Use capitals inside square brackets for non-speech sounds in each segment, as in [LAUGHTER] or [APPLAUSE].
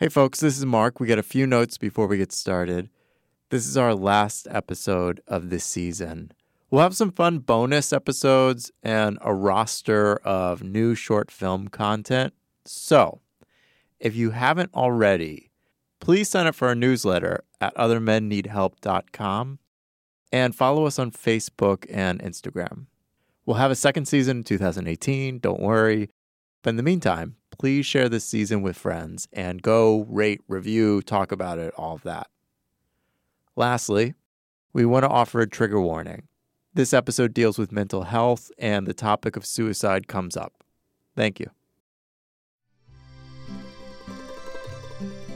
Hey, folks, this is Mark. We got a few notes before we get started. This is our last episode of this season. We'll have some fun bonus episodes and a roster of new short film content. So, if you haven't already, please sign up for our newsletter at othermenneedhelp.com and follow us on Facebook and Instagram. We'll have a second season in 2018, don't worry. But in the meantime, please share this season with friends and go rate, review, talk about it, all of that. Lastly, we want to offer a trigger warning. This episode deals with mental health and the topic of suicide comes up. Thank you.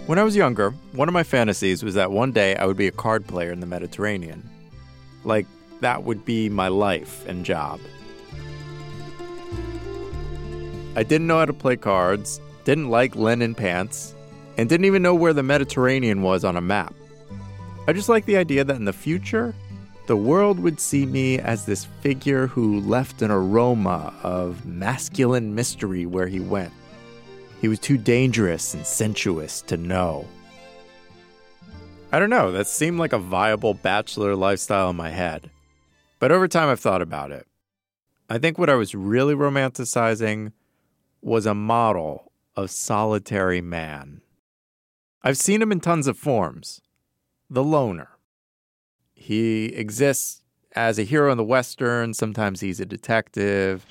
When I was younger, one of my fantasies was that one day I would be a card player in the Mediterranean. Like, that would be my life and job. I didn't know how to play cards, didn't like linen pants, and didn't even know where the Mediterranean was on a map. I just liked the idea that in the future, the world would see me as this figure who left an aroma of masculine mystery where he went. He was too dangerous and sensuous to know. I don't know, that seemed like a viable bachelor lifestyle in my head. But over time, I've thought about it. I think what I was really romanticizing was a model of solitary man. I've seen him in tons of forms. The loner. He exists as a hero in the Western, sometimes he's a detective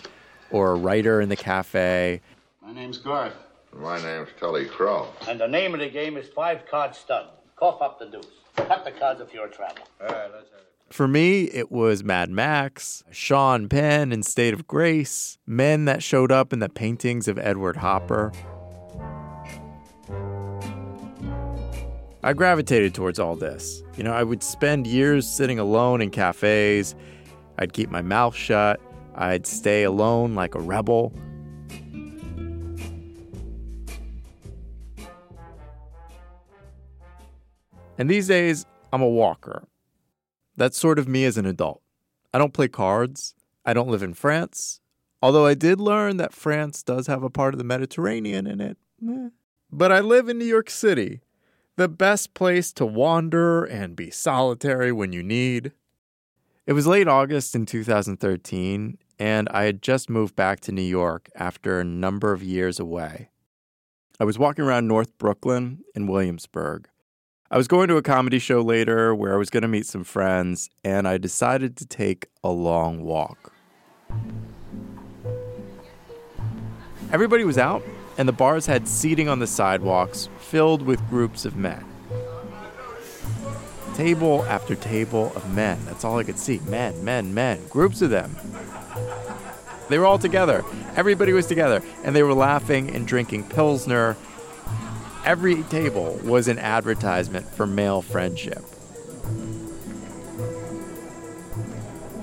or a writer in the cafe. My name's Garth. My name's Tully Crow. And the name of the game is five card stud. Cough up the deuce. Cut the cards if you're a traveler. All right, let's have it. For me, it was Mad Max, Sean Penn in State of Grace, men that showed up in the paintings of Edward Hopper. I gravitated towards all this. You know, I would spend years sitting alone in cafes. I'd keep my mouth shut. I'd stay alone like a rebel. And these days, I'm a walker. That's sort of me as an adult. I don't play cards. I don't live in France. Although I did learn that France does have a part of the Mediterranean in it. But I live in New York City, the best place to wander and be solitary when you need. It was late August in 2013, and I had just moved back to New York after a number of years away. I was walking around North Brooklyn in Williamsburg. I was going to a comedy show later where I was going to meet some friends, and I decided to take a long walk. Everybody was out, and the bars had seating on the sidewalks filled with groups of men. Table after table of men. That's all I could see. Men, men, men. Groups of them. They were all together. Everybody was together, and they were laughing and drinking Pilsner Every table was an advertisement for male friendship.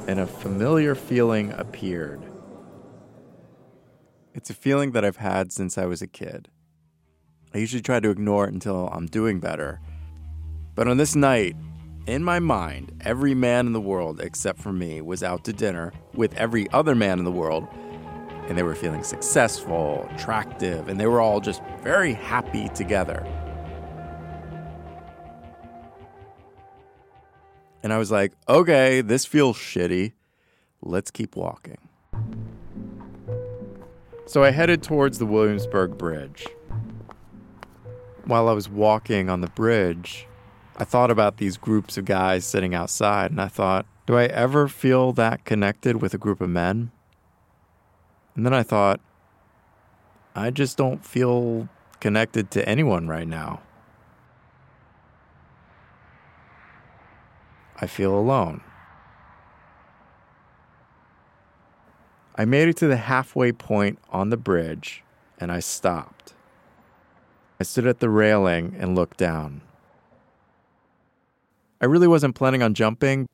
And a familiar feeling appeared. It's a feeling that I've had since I was a kid. I usually try to ignore it until I'm doing better. But on this night, in my mind, every man in the world except for me was out to dinner with every other man in the world and they were feeling successful, attractive, and they were all just very happy together. And I was like, okay, this feels shitty. Let's keep walking. So I headed towards the Williamsburg Bridge. While I was walking on the bridge, I thought about these groups of guys sitting outside, and I thought, do I ever feel that connected with a group of men? And then I thought, I just don't feel connected to anyone right now. I feel alone. I made it to the halfway point on the bridge and I stopped. I stood at the railing and looked down. I really wasn't planning on jumping,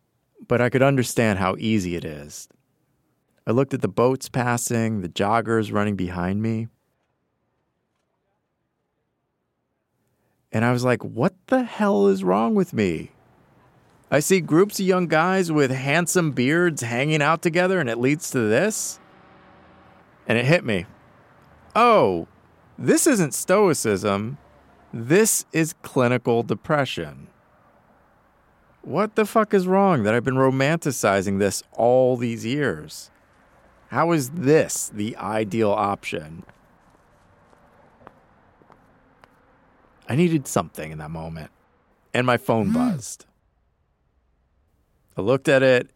but I could understand how easy it is. I looked at the boats passing, the joggers running behind me. And I was like, what the hell is wrong with me? I see groups of young guys with handsome beards hanging out together, and it leads to this. And it hit me. Oh, this isn't stoicism. This is clinical depression. What the fuck is wrong that I've been romanticizing this all these years? How is this the ideal option? I needed something in that moment, and my phone hmm. buzzed. I looked at it.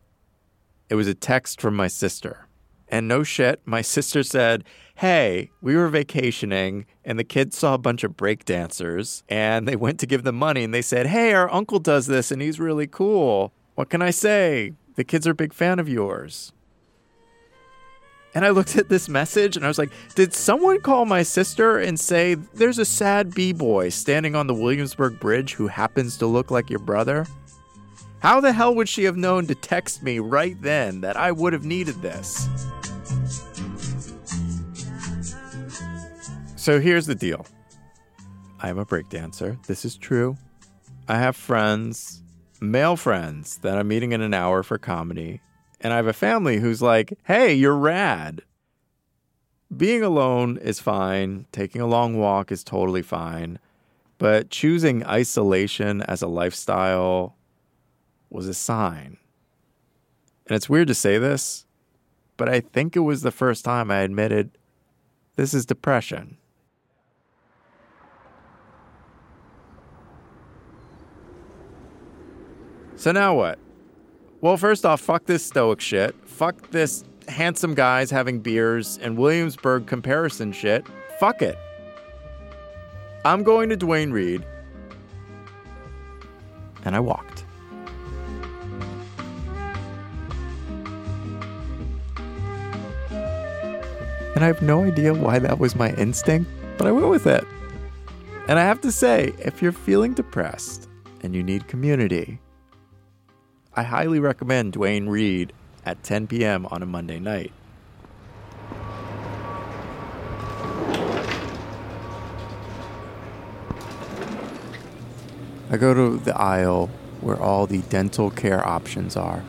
It was a text from my sister. And no shit, my [LAUGHS] sister said, Hey, we were vacationing and the kids saw a bunch of breakdancers and they went to give them money and they said, Hey, our uncle does this and he's really cool. What can I say? The kids are a big fan of yours. And I looked at this message and I was like, Did someone call my sister and say, There's a sad B boy standing on the Williamsburg Bridge who happens to look like your brother? How the hell would she have known to text me right then that I would have needed this? So here's the deal I am a breakdancer. This is true. I have friends, male friends, that I'm meeting in an hour for comedy. And I have a family who's like, hey, you're rad. Being alone is fine. Taking a long walk is totally fine. But choosing isolation as a lifestyle was a sign. And it's weird to say this, but I think it was the first time I admitted this is depression. So now what? Well, first off, fuck this stoic shit. Fuck this handsome guys having beers and Williamsburg comparison shit. Fuck it. I'm going to Duane Reade. And I walked. And I have no idea why that was my instinct, but I went with it. And I have to say, if you're feeling depressed and you need community, I highly recommend Duane Reade at 10 p.m. on a Monday night. I go to the aisle where all the dental care options are.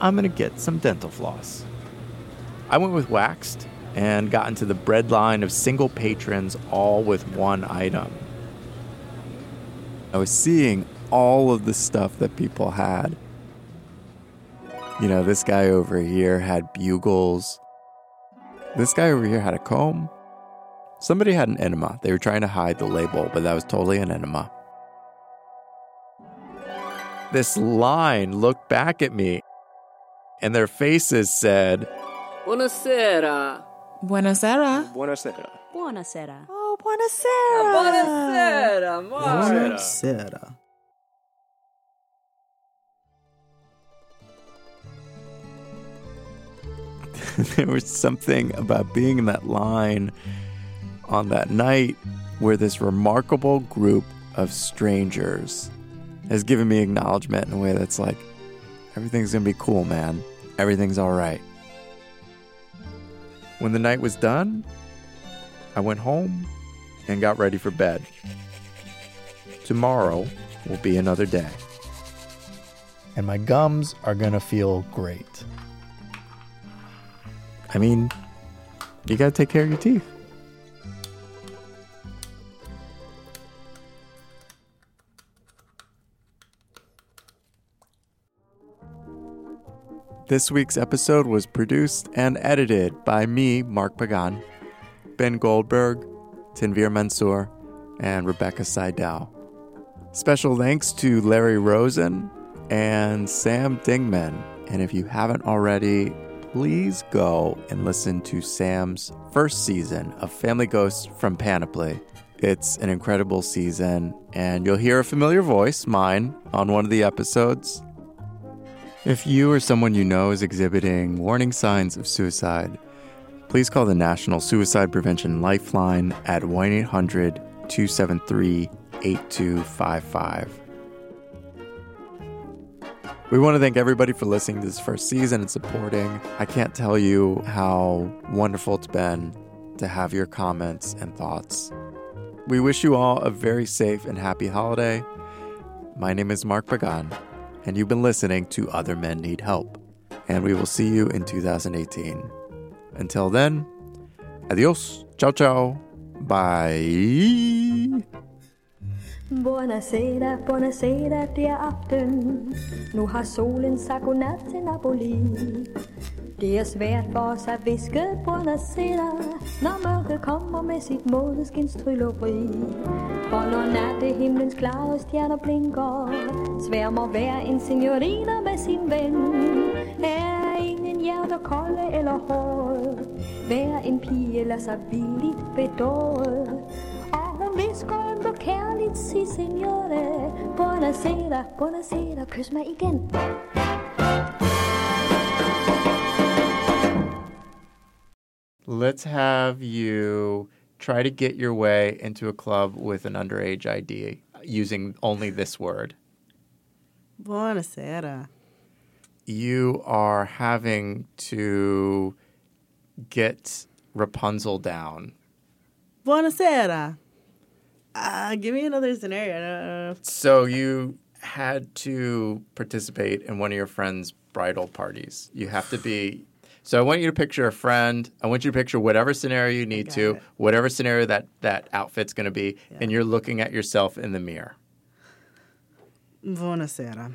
I'm going to get some dental floss. I went with waxed and got into the bread line of single patrons, all with one item. I was seeing all of the stuff that people had. You know, this guy over here had bugles. This guy over here had a comb. Somebody had an enema. They were trying to hide the label, but that was totally an enema. This line looked back at me, and their faces said, Buonasera. Buonasera. Buonasera. Buonasera. Oh, buonasera. Buonasera, Mark. Buonasera. [LAUGHS] there was something about being in that line on that night where this remarkable group of strangers has given me acknowledgement in a way that's like, everything's gonna be cool, man. Everything's all right. When the night was done, I went home and got ready for bed. Tomorrow will be another day. And my gums are gonna feel great. I mean, you gotta take care of your teeth. This week's episode was produced and edited by me, Mark Pagan, Ben Goldberg, Tanvir Mansour, and Rebecca Seidel. Special thanks to Larry Rosen and Sam Dingman. And if you haven't already, please go and listen to Sam's first season of Family Ghosts from Panoply. It's an incredible season, and you'll hear a familiar voice, mine, on one of the episodes. If you or someone you know is exhibiting warning signs of suicide, please call the National Suicide Prevention Lifeline at 1 800 273 8255. We want to thank everybody for listening to this first season and supporting. I can't tell you how wonderful it's been to have your comments and thoughts. We wish you all a very safe and happy holiday. My name is Mark Pagan, and you've been listening to Other Men Need Help. And we will see you in 2018. Until then, adios, ciao, ciao, bye. Buonasera, buonasera, det er aften. Nu har solen sagt godnat til Napoli. Det er svært for os at viske buonasera, når mørket kommer med sit måneskins trylleri. For når nattehimlens klare stjerner blinker, sværmer hver en signorina med sin ven. Er ingen hjerter kolde eller hårde, hver en pige lader sig villigt bedåre. Og hun visker under si signore, buonasera, buonasera, kys mig igen. Let's have you try to get your way into a club with an underage ID using only this word. Buonasera. You are having to get Rapunzel down. Buonasera. Uh, give me another scenario. I don't know. So you had to participate in one of your friend's bridal parties. You have to be. So I want you to picture a friend. I want you to picture whatever scenario you need to, it. whatever scenario that that outfit's going to be, and you're looking at yourself in the mirror. Buonasera.